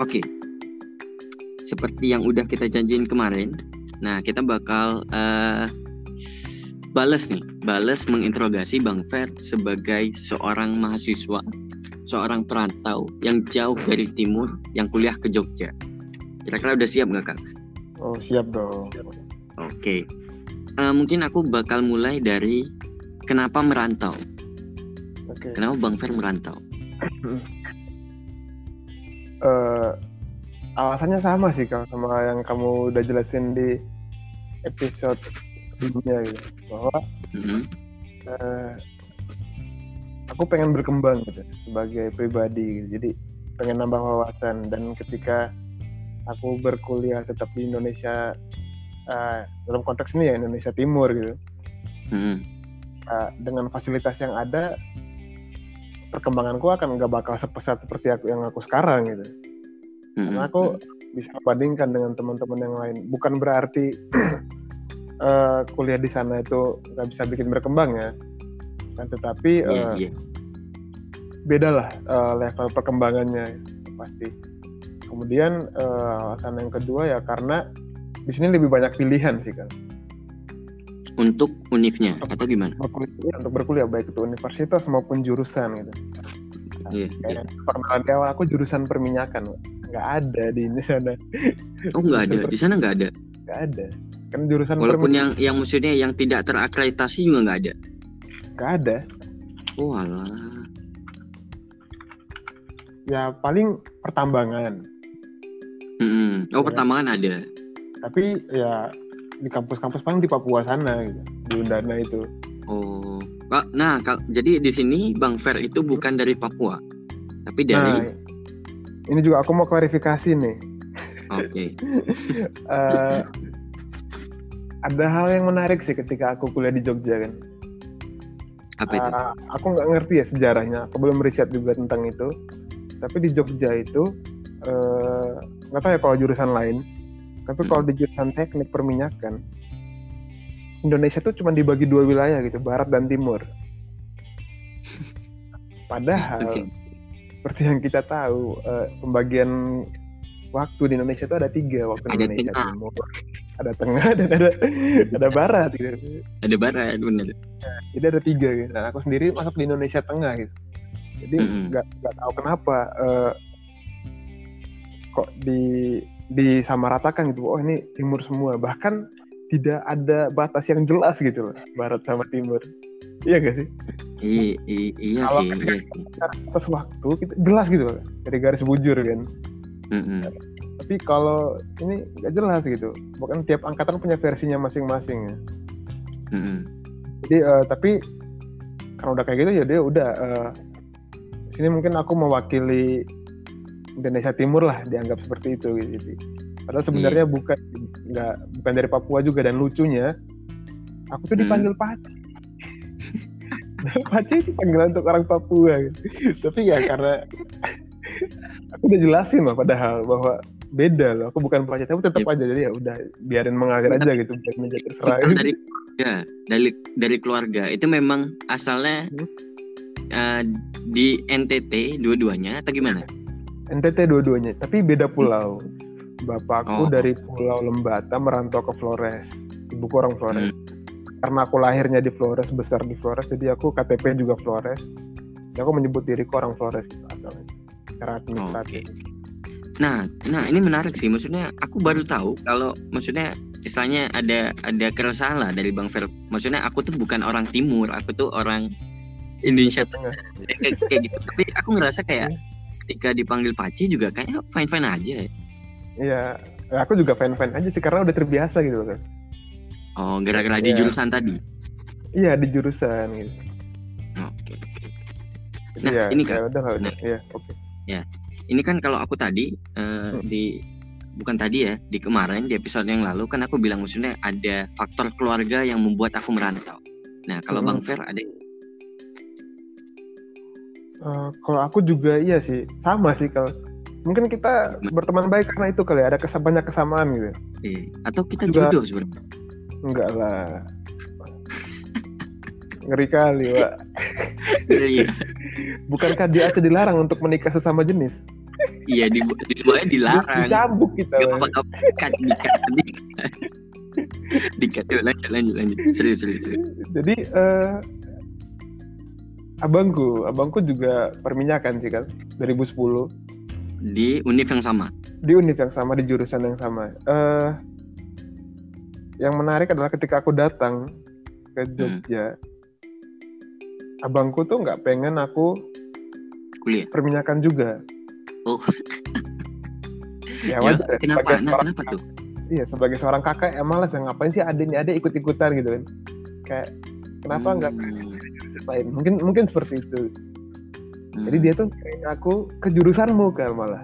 Oke. Seperti yang udah kita janjiin kemarin, nah kita bakal uh, bales nih, bales menginterogasi Bang Fer sebagai seorang mahasiswa, seorang perantau yang jauh dari timur yang kuliah ke Jogja. Kira-kira udah siap nggak Kang? Oh siap dong. Oke. Uh, mungkin aku bakal mulai dari kenapa merantau. Oke. Kenapa Bang Fer merantau? Alasannya sama sih kalau sama yang kamu udah jelasin di episode sebelumnya gitu bahwa mm-hmm. uh, aku pengen berkembang gitu sebagai pribadi gitu. jadi pengen nambah wawasan dan ketika aku berkuliah tetap di Indonesia uh, dalam konteks ini ya Indonesia Timur gitu mm-hmm. uh, dengan fasilitas yang ada perkembanganku akan nggak bakal sepesat seperti aku yang aku sekarang gitu. Karena aku bisa bandingkan dengan teman-teman yang lain bukan berarti uh, kuliah di sana itu nggak bisa bikin berkembang ya kan tetapi yeah, uh, yeah. beda lah uh, level perkembangannya pasti kemudian uh, alasan yang kedua ya karena di sini lebih banyak pilihan sih kan untuk univnya untuk, atau gimana? Berkuliah, untuk berkuliah baik itu universitas maupun jurusan gitu. Nah, yeah, yeah. Perkenalan di awal aku jurusan perminyakan, nggak ada di sana. Oh nggak ada, di sana nggak ada. Nggak ada. Kan jurusan Walaupun yang yang maksudnya yang tidak terakreditasi juga nggak ada. Nggak ada. Oh alah. Ya paling pertambangan. -hmm. Oh ya. pertambangan ada. Tapi ya di kampus-kampus paling di Papua sana gitu, di Undana itu. Oh. Nah, jadi di sini Bang Fer itu bukan dari Papua, tapi dari. Nah, ini juga aku mau klarifikasi nih. Oke. Okay. uh, eh, ada hal yang menarik sih ketika aku kuliah di Jogja kan. Apa itu? Uh, aku nggak ngerti ya sejarahnya. Aku belum riset juga tentang itu. Tapi di Jogja itu eh, nggak uh, tahu ya kalau jurusan lain tapi hmm. kalau di jurusan teknik perminyakan, Indonesia tuh cuma dibagi dua wilayah gitu, barat dan timur. Padahal okay. Seperti yang kita tahu, uh, pembagian waktu di Indonesia itu ada tiga waktu ada Indonesia tengah. timur, ada tengah dan ada ada barat gitu. Ada barat benar. Jadi ada tiga gitu. Nah, aku sendiri masuk di Indonesia tengah gitu. Jadi nggak mm -hmm. nggak tahu kenapa uh, kok di disamaratakan gitu oh ini timur semua bahkan tidak ada batas yang jelas gitu loh barat sama timur iya gak sih I, i, iya Kalau sih iya. atas waktu kita jelas gitu dari garis bujur kan mm -hmm. tapi kalau ini nggak jelas gitu bukan tiap angkatan punya versinya masing-masing ya mm -hmm. jadi uh, tapi karena udah kayak gitu ya dia udah uh, sini mungkin aku mewakili Indonesia Timur lah dianggap seperti itu gitu. Padahal sebenarnya yeah. bukan nggak bukan dari Papua juga dan lucunya aku tuh dipanggil hmm. Paci. Paci itu panggilan untuk orang Papua gitu. Tapi ya karena aku udah jelasin loh padahal bahwa beda loh aku bukan pelajar tapi tetap yep. aja jadi ya udah biarin mengalir aja gitu biar menjadi terserah dari ya dari dari keluarga itu memang asalnya hmm? uh, di NTT dua-duanya atau gimana NTT dua-duanya, tapi beda pulau. Bapakku oh. dari Pulau Lembata merantau ke Flores, ibuku orang Flores. Hmm. Karena aku lahirnya di Flores, besar di Flores, jadi aku KTP juga Flores. Jadi aku menyebut diriku orang Flores gitu asalnya. Secara administratif. Okay. Nah, nah ini menarik sih. Maksudnya aku baru tahu kalau maksudnya istilahnya ada ada keresahan lah dari Bang Fer. Maksudnya aku tuh bukan orang timur, aku tuh orang Indonesia Tengah. kayak, kayak gitu. Tapi aku ngerasa kayak ketika dipanggil Paci juga kayaknya fine fine aja ya. Iya, aku juga fine fine aja sih karena udah terbiasa gitu kan. Oh, gara-gara di iya. jurusan tadi. Iya di jurusan gitu. Oke. Nah ya, ini kan. Ya, udah, nah, ya, oke. Okay. Ya, ini kan kalau aku tadi uh, hmm. di bukan tadi ya di kemarin di episode yang lalu kan aku bilang maksudnya ada faktor keluarga yang membuat aku merantau. Nah kalau hmm. Bang Fer ada Uh, kalau aku juga iya sih sama sih kalau mungkin kita berteman baik karena itu kali ya, ada kesam banyak kesamaan gitu. Iya. Atau kita juga, jodoh sebenarnya? Enggak lah. Ngeri kali, Pak. Iya. Bukankah dia aja dilarang untuk menikah sesama jenis? iya di di semuanya dilarang dicambuk kita gak apa apa dikat dikat dikat dikat yuk lanjut lanjut lanjut serius serius, serius. jadi uh, abangku abangku juga perminyakan sih kan 2010 di univ yang sama di univ yang sama di jurusan yang sama uh, yang menarik adalah ketika aku datang ke hmm. Jogja hmm. abangku tuh nggak pengen aku kuliah. perminyakan juga. Oh. Ya, ya kenapa? Nah, kenapa tuh? Iya sebagai seorang kakak ya malas ya ngapain sih adik nih adik ikut ikutan gitu kan. Kayak kenapa nggak hmm. lain? Mungkin mungkin seperti itu. Hmm. jadi dia tuh kayak aku ke jurusanmu kan malah.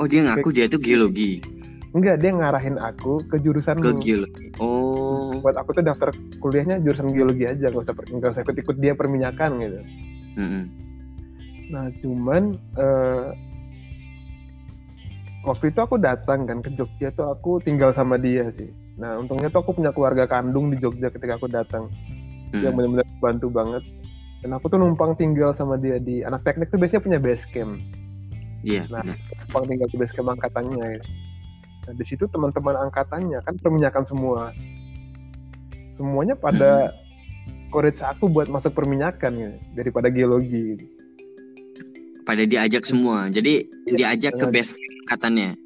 Oh dia ngaku dia itu geologi enggak dia ngarahin aku ke jurusanmu ke geologi oh buat aku tuh daftar kuliahnya jurusan geologi aja nggak usah nggak usah ikut dia perminyakan gitu hmm. nah cuman uh, waktu itu aku datang kan ke Jogja tuh aku tinggal sama dia sih. Nah untungnya tuh aku punya keluarga kandung di Jogja ketika aku datang. Hmm. Yang benar-benar bantu banget. Dan aku tuh numpang tinggal sama dia di anak teknik tuh biasanya punya base camp. Iya. Yeah, nah numpang tinggal di base camp angkatannya. Ya. Nah di situ teman-teman angkatannya kan perminyakan semua. Semuanya pada courage aku buat masuk perminyakan ya, daripada geologi. Pada diajak semua. Jadi ya, diajak ke base katanya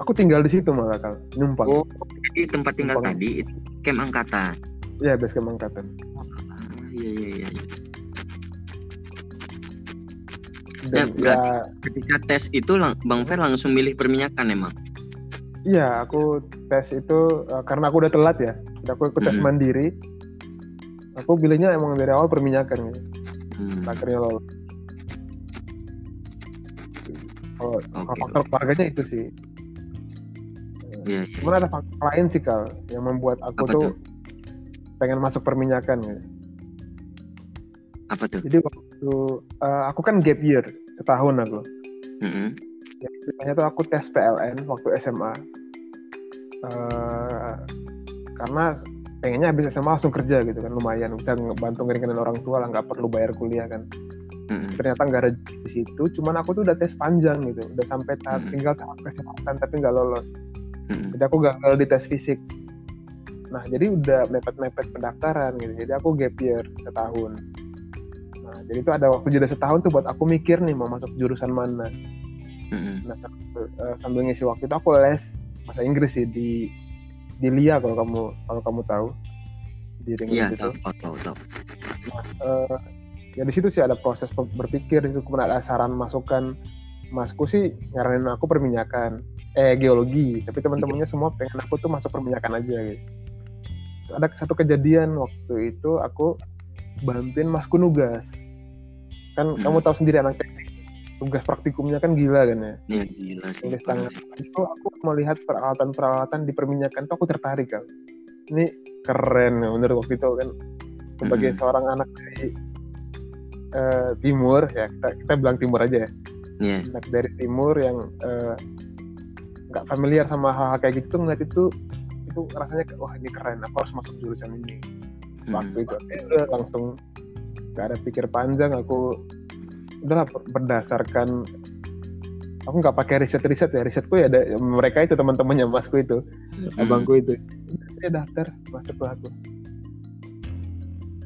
aku tinggal di situ malah kal numpang oh jadi tempat tinggal numpang. tadi itu camp angkatan iya base camp angkatan ah, iya iya iya Dan ya, ya, ketika tes itu Bang Fer langsung milih perminyakan emang? Iya, aku tes itu uh, karena aku udah telat ya. Aku ikut tes hmm. mandiri. Aku pilihnya emang dari awal perminyakan ya. Hmm. Akhirnya lolos. Kalau okay, faktor keluarganya itu sih. Yeah, yeah. Cuman ada faktor lain sih kal yang membuat aku Apa tuh, tuh pengen masuk perminyakan gitu. Apa tuh? Jadi waktu uh, aku kan gap year setahun aku. Mm -hmm. Ya, tuh aku tes PLN waktu SMA. Uh, eh, karena pengennya habis SMA langsung kerja gitu kan lumayan bisa bantu ngeringin orang tua lah nggak perlu bayar kuliah kan hmm. ternyata nggak ada di situ cuman aku tuh udah tes panjang gitu udah sampai tahap hmm. tinggal tahap kesempatan tapi nggak lolos hmm. jadi aku gagal di tes fisik nah jadi udah mepet-mepet pendaftaran gitu jadi aku gap year setahun nah jadi itu ada waktu jeda setahun tuh buat aku mikir nih mau masuk jurusan mana hmm. nah eh, sambil ngisi waktu itu aku les bahasa Inggris sih di di LIA kalau kamu kalau kamu tahu. Di ring iya, tahu, tahu, tahu. Nah, uh, ya di situ sih ada proses berpikir itu kemudian ada saran masukan. Masku sih nyaranin aku perminyakan eh geologi tapi teman-temannya semua pengen aku tuh masuk perminyakan aja gitu. Ada satu kejadian waktu itu aku bantuin masku nugas. Kan hmm. kamu tahu sendiri anak teknik tugas praktikumnya kan gila kan ya? Iya gila sih tulis tangan. itu aku melihat peralatan-peralatan di perminyakan itu aku tertarik kan ini keren ya menurut waktu itu kan. Sebagai hmm. seorang anak dari uh, timur ya kita kita bilang timur aja ya. Yeah. dari timur yang eh, nggak uh, familiar sama hal-hal kayak gitu ngeliat itu itu rasanya wah ini keren aku harus masuk jurusan ini. Hmm. waktu itu udah langsung nggak ada pikir panjang aku udahlah berdasarkan aku nggak pakai riset riset ya risetku ya ada mereka itu teman-temannya masku itu hmm. abangku itu dia daftar masuk ke aku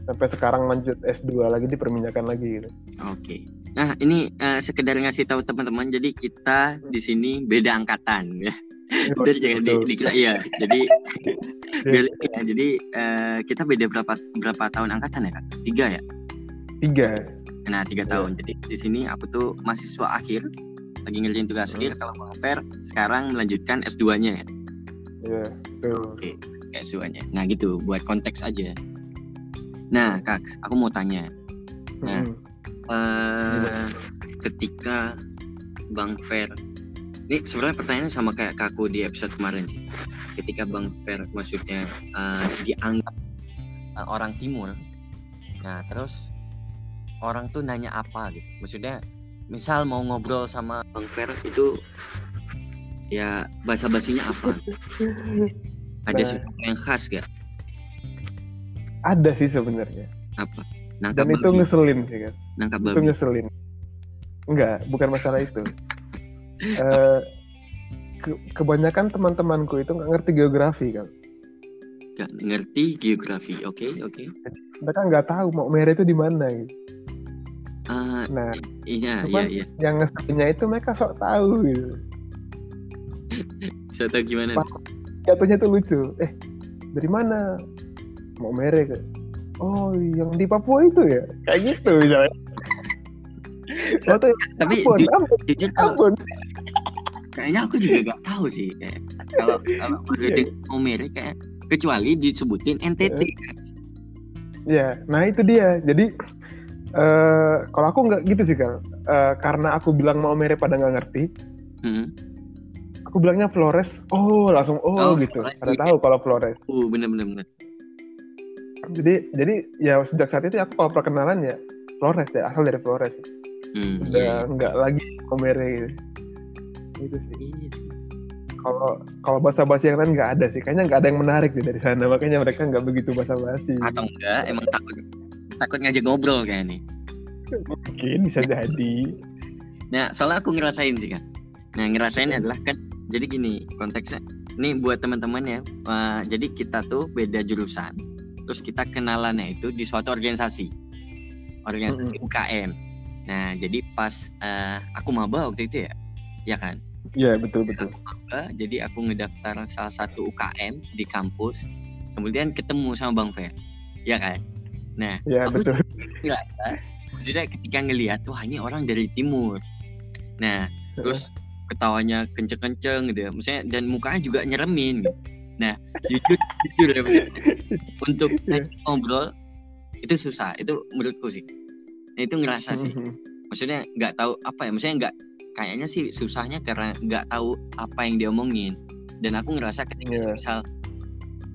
sampai sekarang lanjut S2 lagi di perminyakan lagi gitu. Oke. Okay. Nah, ini uh, sekedar ngasih tahu teman-teman jadi kita di sini beda angkatan ya. Jadi jangan di, dikira iya. Jadi beda, ya, jadi uh, kita beda berapa berapa tahun angkatan ya, Kak? Tiga ya? Tiga. Nah, tiga yeah. tahun. Jadi di sini aku tuh mahasiswa akhir lagi ngerjain tugas akhir. Kalau Bang Fer sekarang melanjutkan S2-nya ya. Iya, Oke, okay. S2-nya. Nah, gitu buat konteks aja. Nah, Kak, aku mau tanya. Nah, hmm. uh, ketika Bang Fer, ini sebenarnya pertanyaannya sama kayak kaku di episode kemarin sih. Ketika Bang Fer maksudnya uh, dianggap uh, orang Timur, nah terus orang tuh nanya apa gitu? Maksudnya, misal mau ngobrol sama Bang Fer itu ya bahasa basinya apa? Ada nah. sesuatu yang khas gak? ada sih sebenarnya apa nangkap dan itu ngeselin sih kan nangkap itu ngeselin enggak bukan masalah itu uh, ke kebanyakan teman-temanku itu nggak ngerti geografi kan nggak ngerti geografi oke okay, oke okay. mereka nggak tahu mau merah itu di mana gitu uh, nah iya iya iya. yang ngeselnya itu mereka sok tahu gitu. Sok tahu gimana? Jatuhnya tuh lucu. Eh dari mana? Mau merek oh yang di Papua itu ya? Kayak gitu misalnya. Oh, tuh, tapi ju Ambon, jujur kayaknya aku juga gak tahu sih kayak kalau kalau yeah. mau merek kayak kecuali disebutin NTT yeah. ya nah itu dia. Jadi uh, kalau aku nggak gitu sih kan uh, karena aku bilang mau merek pada nggak ngerti hmm. aku bilangnya Flores. Oh langsung oh, oh gitu. Ada iya. tahu kalau Flores. Uh bener bener bener. Jadi jadi ya sejak saat itu aku kalau perkenalan ya Flores ya asal dari Flores. Hmm, udah iya. nggak lagi Komere gitu, gitu sih. Iya kalau kalau bahasa basi yang lain nggak ada sih. Kayaknya nggak ada yang menarik sih dari sana. Makanya mereka nggak begitu bahasa basi atau enggak emang takut takut ngajak ngobrol kayak nih mungkin bisa jadi nah soalnya aku ngerasain sih kan nah ngerasain adalah kan jadi gini konteksnya ini buat teman-teman ya uh, jadi kita tuh beda jurusan terus kita kenalannya itu di suatu organisasi organisasi hmm. UKM nah jadi pas uh, aku maba waktu itu ya ya kan Iya betul betul. maba, jadi aku ngedaftar salah satu UKM di kampus, kemudian ketemu sama Bang Fer, ya kan? Nah, ya, aku betul. sudah ketika ngelihat wah ini orang dari timur, nah terus ketawanya kenceng-kenceng gitu ya maksudnya dan mukanya juga nyeremin nah jujur jujur ya maksudnya untuk yeah. ngobrol itu susah itu menurutku sih nah, itu ngerasa sih mm-hmm. maksudnya nggak tahu apa ya maksudnya nggak kayaknya sih susahnya karena nggak tahu apa yang diomongin dan aku ngerasa ketika yeah. misal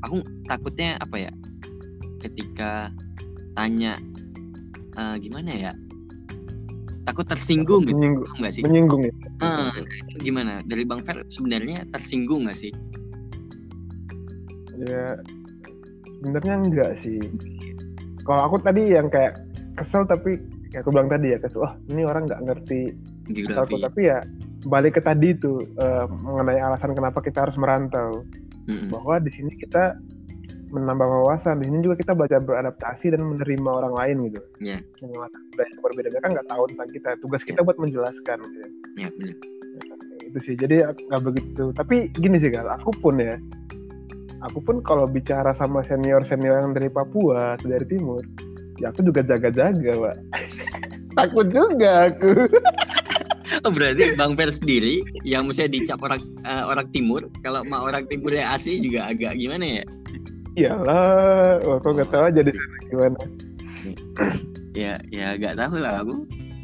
aku takutnya apa ya ketika tanya uh, gimana ya? Takut tersinggung gitu menyinggung, sih? Menyinggung ya? Ah, gimana? Dari bang Fer sebenarnya tersinggung nggak sih? Ya sebenarnya enggak sih. Kalau aku tadi yang kayak kesel tapi kayak aku bilang tadi ya kesel oh ini orang nggak ngerti kesalku tapi ya balik ke tadi itu uh, mengenai alasan kenapa kita harus merantau. Mm -hmm. bahwa di sini kita menambah wawasan. Di sini juga kita belajar beradaptasi dan menerima orang lain gitu. Yeah. yang budaya berbeda mereka nggak tahu tentang kita. Tugas kita yeah. buat menjelaskan gitu ya. Yeah, benar. itu sih. Jadi nggak begitu. Tapi gini sih gal. Aku pun ya aku pun kalau bicara sama senior senior yang dari Papua atau dari timur ya aku juga jaga-jaga pak takut juga aku. Oh, berarti Bang Fer sendiri yang mesti dicap orang uh, orang timur, kalau mau orang timur yang asli juga agak gimana ya? Iyalah wah kok nggak tahu aja di sana gimana. Ya ya nggak tahu lah aku.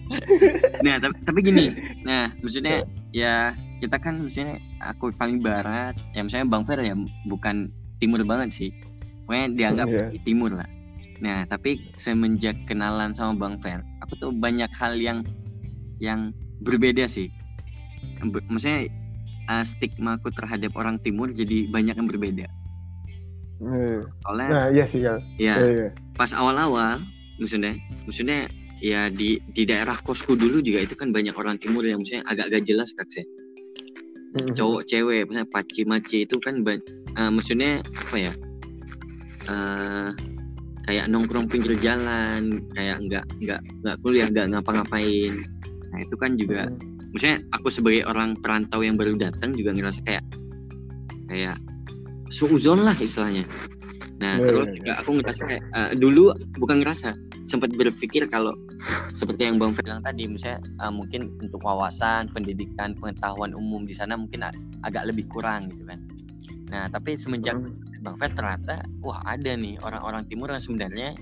Nah tapi, tapi gini nah maksudnya ya. kita kan maksudnya aku paling barat ya misalnya bang Fer ya bukan timur banget sih. Pokoknya dianggap yeah. timur lah. Nah tapi semenjak kenalan sama bang Fer aku tuh banyak hal yang yang berbeda sih. Maksudnya uh, stigma aku terhadap orang timur jadi banyak yang berbeda. Soalnya nah, iya sih. Ya. Iya, iya. Pas awal-awal maksudnya maksudnya ya di di daerah kosku dulu juga itu kan banyak orang timur yang maksudnya agak gak jelas kak sih. Hmm. Cowok cewek misalnya paci maci itu kan uh, maksudnya apa ya? Uh, kayak nongkrong pinggir jalan, kayak nggak nggak nggak kuliah, nggak ngapa-ngapain. Nah itu kan juga, hmm. maksudnya aku sebagai orang perantau yang baru datang juga ngerasa kayak kayak suuzon lah istilahnya nah yeah, terus yeah, juga aku ngerasa kayak uh, dulu bukan ngerasa sempat berpikir kalau seperti yang bang bilang tadi misalnya uh, mungkin untuk wawasan pendidikan pengetahuan umum di sana mungkin agak lebih kurang gitu kan nah tapi semenjak hmm. bang Fer ternyata wah ada nih orang-orang timur yang sebenarnya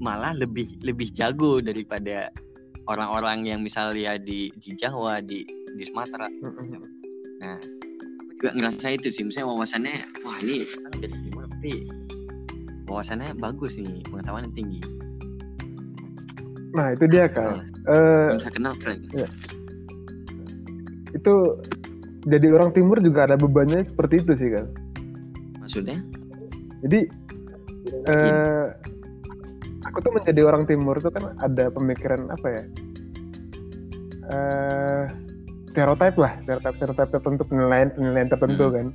malah lebih lebih jago daripada orang-orang yang misalnya di di Jawa di di Sumatera hmm. nah juga ngerasa itu sih. Misalnya wawasannya wah ini orang dari timur tapi wawasannya bagus nih pengetahuan tinggi. Nah itu dia kan uh, bisa kenal friend ya. itu jadi orang timur juga ada bebannya seperti itu sih kan maksudnya? Jadi uh, aku tuh menjadi orang timur tuh kan ada pemikiran apa ya? Uh, stereotip lah stereotip stereotip tertentu penilaian penilaian tertentu hmm. kan.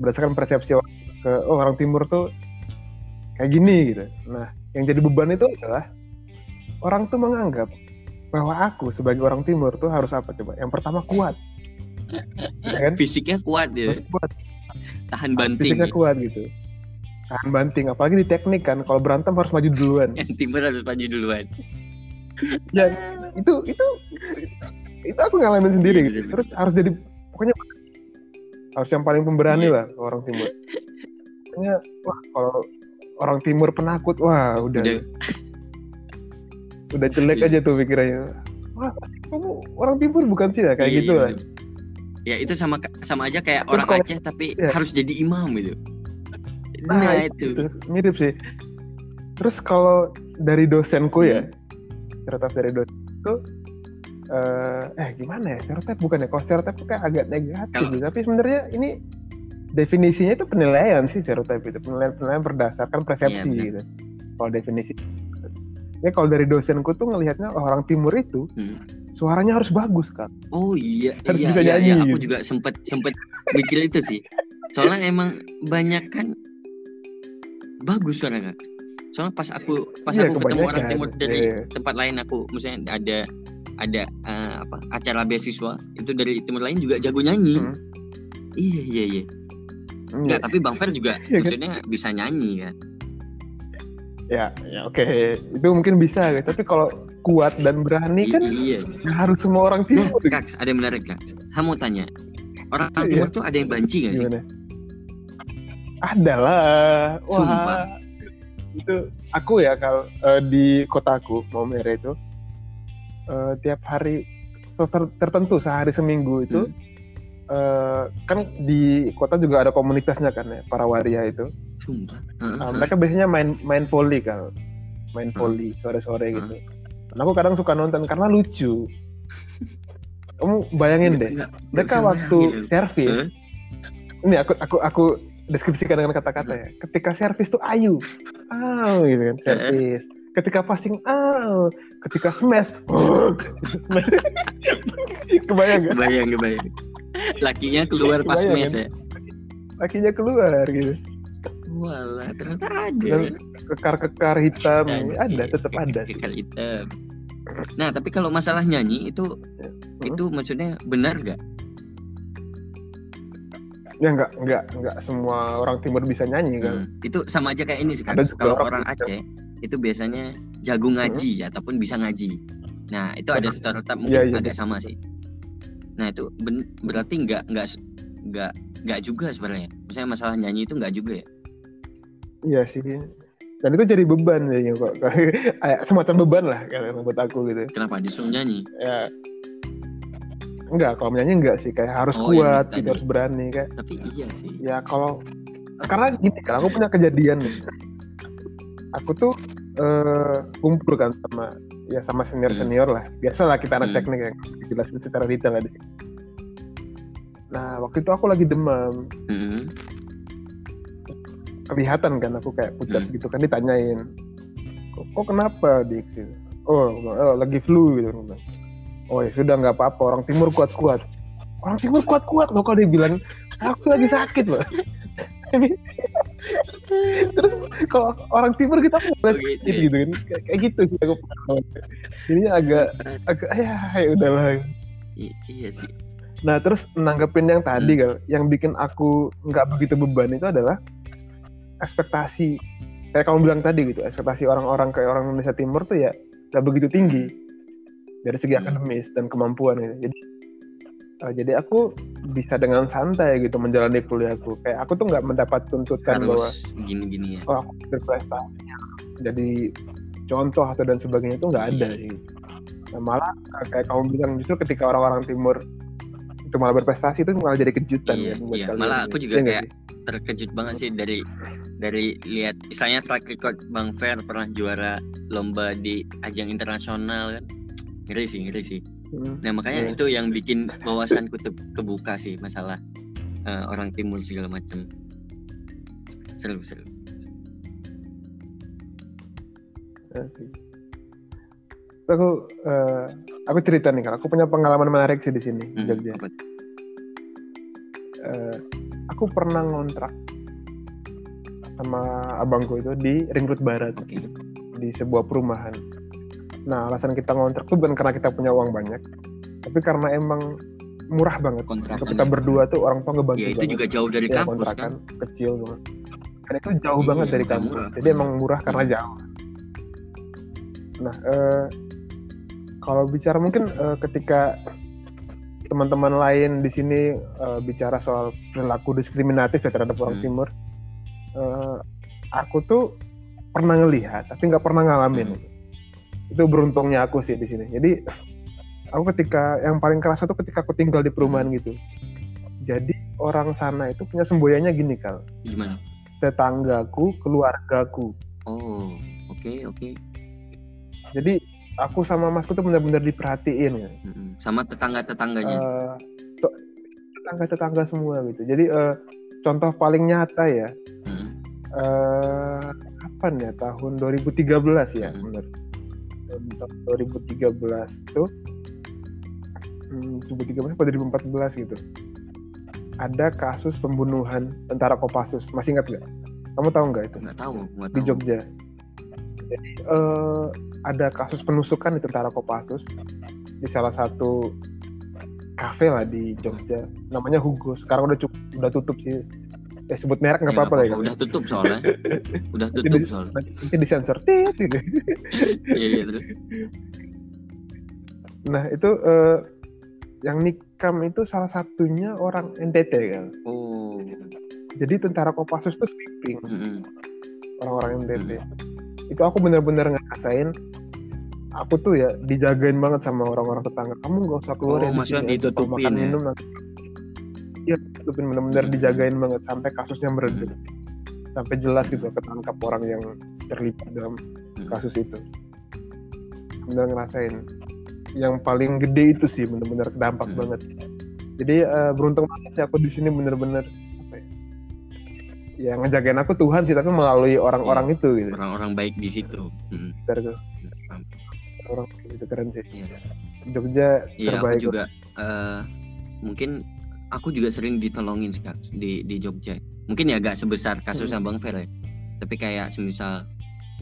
Berdasarkan persepsi orang ke oh, orang timur tuh kayak gini gitu. Nah yang jadi beban itu adalah orang tuh menganggap bahwa aku sebagai orang timur tuh harus apa coba? Yang pertama kuat. Ya kan? Fisiknya kuat ya harus kuat. Tahan banting fisiknya kuat gitu. Tahan banting apalagi di teknik kan. Kalau berantem harus maju duluan. Yang timur harus maju duluan. Ya itu itu itu aku ngalamin sendiri gitu. terus harus jadi pokoknya harus yang paling pemberani iya. lah orang timur. Pokoknya wah kalau orang timur penakut wah udah. Udah, udah jelek iya. aja tuh pikirannya. Wah kamu orang timur bukan sih ya? Kayak iya, gitu iya, lah. ya itu sama sama aja kayak orang kalau, Aceh tapi ya. harus jadi imam gitu. Nah, nah itu. itu. mirip sih. Terus kalau dari dosenku hmm. ya cerita dari dosenku uh, eh gimana ya? Stereotip bukan ya? Kalau stereotip itu kayak agak negatif Kalau... tapi sebenarnya ini definisinya itu penilaian sih stereotip itu. Penilaian penilaian berdasarkan persepsi iya, gitu. Kalau definisi. Ya kalau dari dosenku tuh ngelihatnya oh, orang timur itu hmm. suaranya harus bagus kan oh iya. Harus iya, bisa iya, nyanyi iya. aku gitu. juga sempet sempet mikir itu sih. Soalnya emang banyak kan bagus suaranya soalnya pas aku pas iya, aku ketemu orang timur dari iya. tempat lain aku misalnya ada ada uh, apa acara beasiswa itu dari timur lain juga jago nyanyi hmm. iya iya iya Enggak, tapi Bang Fer juga iya, kan? maksudnya bisa nyanyi kan ya ya oke okay. itu mungkin bisa gitu. tapi kalau kuat dan berani kan iya. harus semua orang timur nah, kak ada yang menarik kak saya mau tanya orang iya. timur tuh ada yang banci gak sih ada lah wah Sumpah. itu aku ya kalau uh, di kotaku mau merah itu uh, tiap hari ter tertentu sehari seminggu itu hmm. uh, kan di kota juga ada komunitasnya kan ya para waria itu. Sumpah. Uh, mereka biasanya main main volley kan, main volley sore-sore gitu. Dan aku kadang suka nonton karena lucu. Kamu bayangin deh, mereka waktu servis, ini aku aku aku deskripsikan dengan kata-kata ya. Ketika servis tuh ayu, ah gitu kan servis ketika passing ah ketika smash kebayang gak? kebayang kebayang lakinya keluar pas smash kan? ya lakinya keluar gitu Walah, ternyata ada. Kekar-kekar hitam ada, ada tetap ada. Kekar hitam. Nah, tapi kalau masalah nyanyi itu hmm? itu maksudnya benar gak? Ya enggak, enggak, enggak semua orang timur bisa nyanyi kan. Hmm. Itu sama aja kayak ini sih kan. Kalau orang, orang Aceh itu biasanya jago ngaji hmm. ataupun bisa ngaji. Nah itu ada stereotip mungkin ya, ya. agak sama sih. Nah itu ben berarti nggak nggak nggak nggak juga sebenarnya. Misalnya masalah nyanyi itu nggak juga ya? Iya sih. Dan itu jadi beban ya kok. Semacam beban lah kalau buat aku gitu. Kenapa disuruh nyanyi? Ya Enggak, kalau menyanyi enggak sih, kayak harus oh, iya, kuat, gitu, harus berani kayak. Tapi iya sih. Ya kalau karena gini kan aku punya kejadian nih aku tuh uh, kumpul kan sama ya sama senior senior hmm. lah biasa lah kita anak hmm. teknik yang jelasin secara detail lah nah waktu itu aku lagi demam hmm. kelihatan kan aku kayak pucat hmm. gitu kan ditanyain kok, kok kenapa diksi oh, oh lagi flu gitu oh ya sudah nggak apa-apa orang timur kuat-kuat orang timur kuat-kuat loh kalau dia bilang aku lagi sakit loh terus kalau orang timur kita oh, gitu, gitu, gitu kan. Kayak, gitu sih aku ini agak agak ya, ya udahlah. I iya sih. Nah terus nanggepin yang tadi hmm. kan yang bikin aku nggak begitu beban itu adalah ekspektasi. Kayak kamu bilang tadi gitu ekspektasi orang-orang kayak orang Indonesia Timur tuh ya nggak begitu tinggi. Dari segi hmm. akademis dan kemampuan gitu. jadi uh, jadi aku bisa dengan santai gitu menjalani kuliahku. Kayak aku tuh nggak mendapat tuntutan Harus bahwa gini-gini ya. oh aku berprestasi jadi contoh atau dan sebagainya itu nggak ada iya. sih nah, malah kayak kamu bilang justru ketika orang-orang timur itu malah berprestasi itu malah jadi kejutan iya, kan buat iya. malah aku juga ya, kayak terkejut banget sih dari dari lihat misalnya track record Bang Fer pernah juara lomba di ajang internasional kan. Ngeri sih ngeri sih. Nah makanya yeah. itu yang bikin wawasanku tuh kebuka sih masalah uh, orang timur segala macam. Seru seru. Aku uh, aku cerita nih, aku punya pengalaman menarik sih di sini, hmm, Jogja. Uh, aku pernah ngontrak sama abangku itu di Ring Road Barat okay. di sebuah perumahan. Nah, alasan kita ngontrak tuh bukan karena kita punya uang banyak, tapi karena emang murah banget. Kontrakan kita ya. berdua tuh orang tua ngebantu ya, itu banget. juga jauh dari ya, kampus kan. Kecil banget. Dan itu jauh iya, banget dari kampus. Murah. Jadi emang murah karena hmm. jauh. Nah, eh, kalau bicara mungkin eh, ketika teman-teman lain di sini uh, bicara soal perilaku diskriminatif ya terhadap orang hmm. timur, uh, aku tuh pernah ngelihat tapi nggak pernah ngalamin. Hmm. Itu beruntungnya aku sih di sini. Jadi aku ketika yang paling kerasa tuh ketika aku tinggal di perumahan hmm. gitu. Jadi orang sana itu punya semboyannya gini kal. Gimana? Tetanggaku, keluargaku. Oh, oke okay, oke. Okay. Jadi aku sama masku tuh benar-benar diperhatiin ya. Sama tetangga-tetangganya. Uh, tetangga-tetangga semua gitu. Jadi uh, contoh paling nyata ya. Hmm. Uh, kapan ya? Tahun 2013 ya, hmm. benar. Tahun 2013 tuh hmm, 2013 atau 2014 gitu. Ada kasus pembunuhan tentara Kopassus. Masih ingat nggak? Kamu tahu nggak itu? Nggak tahu, nggak tahu. Di Jogja. Jadi uh, ada kasus penusukan di tentara Kopassus di salah satu kafe lah di Jogja namanya Hugo sekarang udah cukup udah tutup sih eh sebut merek nggak ya, apa-apa ya udah tutup soalnya. Udah tutup soalnya. nanti disensor. Gitu. iya iya nah itu uh, yang nikam itu salah satunya orang NTT kan? Oh. Jadi tentara Kopassus itu sweeping. Mm -hmm. orang-orang NTT mm -hmm itu aku bener-bener ngerasain aku tuh ya dijagain banget sama orang-orang tetangga. Kamu gak usah keluar oh, ya maksudnya ditutupin makan ya? minum nanti iya bener-bener hmm. dijagain banget sampai kasusnya meredah hmm. sampai jelas gitu ketangkap orang yang terlibat dalam hmm. kasus itu bener ngerasain yang paling gede itu sih bener-bener dampak hmm. banget jadi uh, beruntung banget sih aku di sini bener-bener ya ngejagain aku Tuhan sih tapi melalui orang-orang ya, itu gitu orang-orang baik di situ hmm. orang itu keren sih ya. Jogja ya, terbaik aku juga uh, mungkin aku juga sering ditolongin sih di di Jogja. Mungkin ya gak sebesar kasusnya hmm. Bang Fer ya. Tapi kayak semisal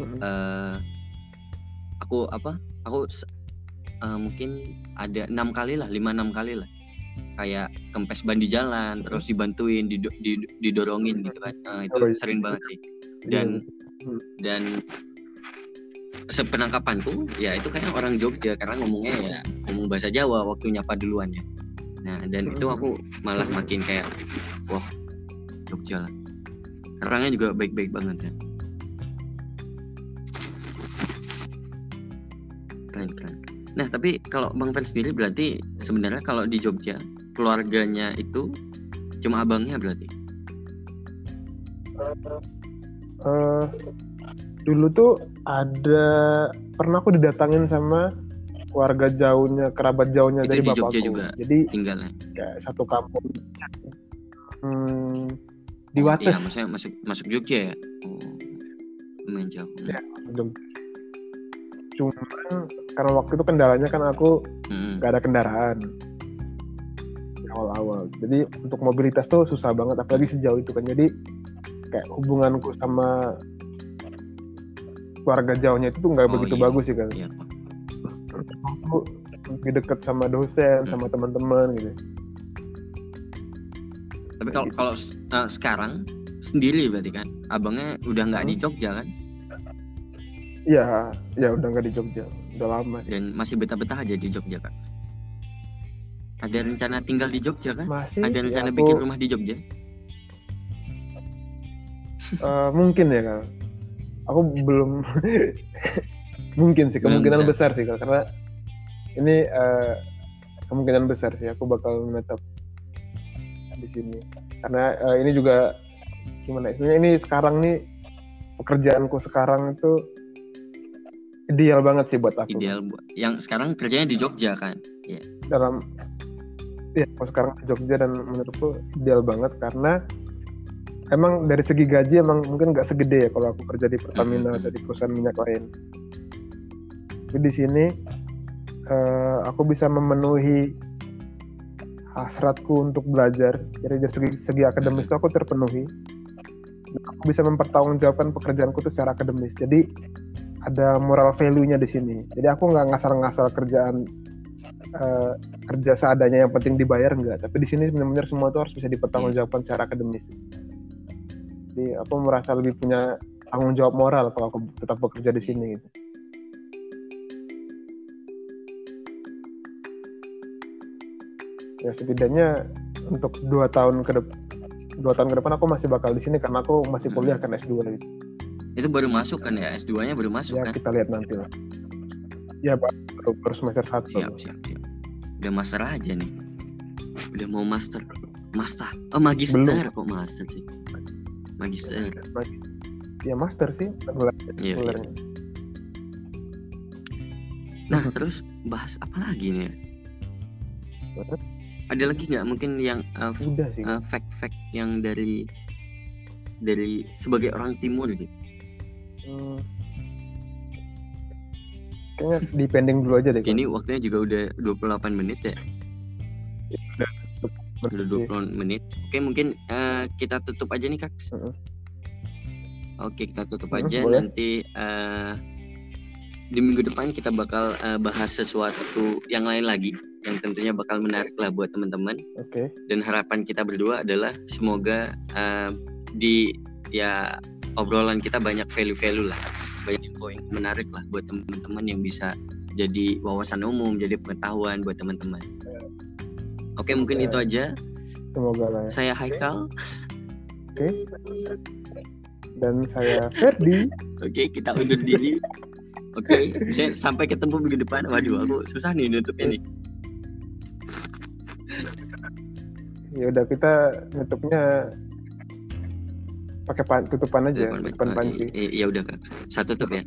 hmm. uh, aku apa aku uh, mungkin ada enam kali lah lima enam kali lah. Kayak kempes ban di jalan terus dibantuin did, did, didorongin gitu kan. Nah, itu oh, iya. sering banget sih. Dan hmm. dan sepenangkapanku ya itu kayak orang Jogja karena ngomongnya ya ngomong bahasa Jawa waktu nyapa duluan ya nah dan itu aku malah makin kayak wah Jogja lah. Orangnya juga baik-baik banget ya. Keren keren. Nah tapi kalau Bang Fen sendiri berarti sebenarnya kalau di Jogja keluarganya itu cuma abangnya berarti? Uh, dulu tuh ada pernah aku didatangin sama keluarga jauhnya kerabat jauhnya itu dari di bapakku. juga Jadi tinggalnya. Ya, satu kampung. Hmm, di oh, Wates. Iya, maksudnya masuk masuk Jogja ya. Oh, lumayan jauh. Ya, Jogja. Cuman karena waktu itu kendalanya kan aku nggak hmm. ada kendaraan awal-awal jadi untuk mobilitas tuh susah banget apalagi sejauh itu kan jadi kayak hubunganku sama keluarga jauhnya itu tuh nggak oh, begitu iya. bagus sih kan iya. Aku lebih deket sama dosen hmm. sama teman-teman gitu tapi kalau kalau uh, sekarang sendiri berarti kan abangnya udah nggak hmm. di Jogja kan Iya, ya udah nggak di Jogja, udah lama. Dan masih betah-betah aja di Jogja kan? Ada rencana tinggal di Jogja kan? Masih. Ada rencana ya, aku... bikin rumah di Jogja? uh, mungkin ya kan. Aku belum mungkin sih kemungkinan besar. besar sih karena ini uh, kemungkinan besar sih aku bakal menetap di sini karena uh, ini juga gimana istilahnya ini sekarang nih pekerjaanku sekarang itu ideal banget sih buat aku. Ideal buat yang sekarang kerjanya di Jogja kan? Iya. Dalam ya aku sekarang di Jogja dan menurutku ideal banget karena emang dari segi gaji emang mungkin nggak segede ya kalau aku kerja di Pertamina atau di perusahaan minyak lain. Di sini uh, aku bisa memenuhi hasratku untuk belajar. Jadi dari segi, segi akademis aku terpenuhi. Aku bisa mempertanggungjawabkan pekerjaanku itu secara akademis. Jadi ada moral value-nya di sini. Jadi aku nggak ngasal-ngasal kerjaan uh, kerja seadanya yang penting dibayar enggak tapi di sini benar-benar semua itu harus bisa dipertanggungjawabkan secara akademis. Jadi aku merasa lebih punya tanggung jawab moral kalau aku tetap bekerja di sini gitu. Ya setidaknya untuk dua tahun ke depan dua tahun ke depan aku masih bakal di sini karena aku masih kuliah kan S2 lagi. Itu baru masuk kan ya S2-nya baru masuk ya, kan? kita lihat nanti lah. Ya baru, baru semester satu. Siap, siap, siap. Udah master aja nih. Udah mau master. Master. Oh, magister Belum. kok master sih. Magister. Ya master sih. Iya, iya. Nah, terus bahas apa lagi nih? Ada lagi nggak mungkin yang uh, udah sih uh, fact-fact yang dari dari sebagai orang timur gitu hmm. kayaknya depending dulu aja deh ini kan? waktunya juga udah 28 menit ya udah 20 menit oke mungkin uh, kita tutup aja nih kak uh -uh. oke kita tutup uh, aja boleh. nanti uh, di minggu depan kita bakal uh, bahas sesuatu yang lain lagi yang tentunya bakal menarik lah buat teman-teman. Oke. Okay. Dan harapan kita berdua adalah semoga uh, di ya obrolan kita banyak value-value lah, banyak info yang menarik lah buat teman-teman yang bisa jadi wawasan umum, jadi pengetahuan buat teman-teman. Oke, okay, mungkin ya. itu aja. Semoga lah. Ya. Saya Haikal. Oke. Okay. Dan saya Ferdi. Oke, okay, kita undur diri. Oke, okay. sampai ketemu minggu depan. Waduh, aku susah nih nutupnya nih. Ya udah kita nutupnya pakai tutupan aja, tutupan, tutupan panci. Ya udah kak, satu tutup ya.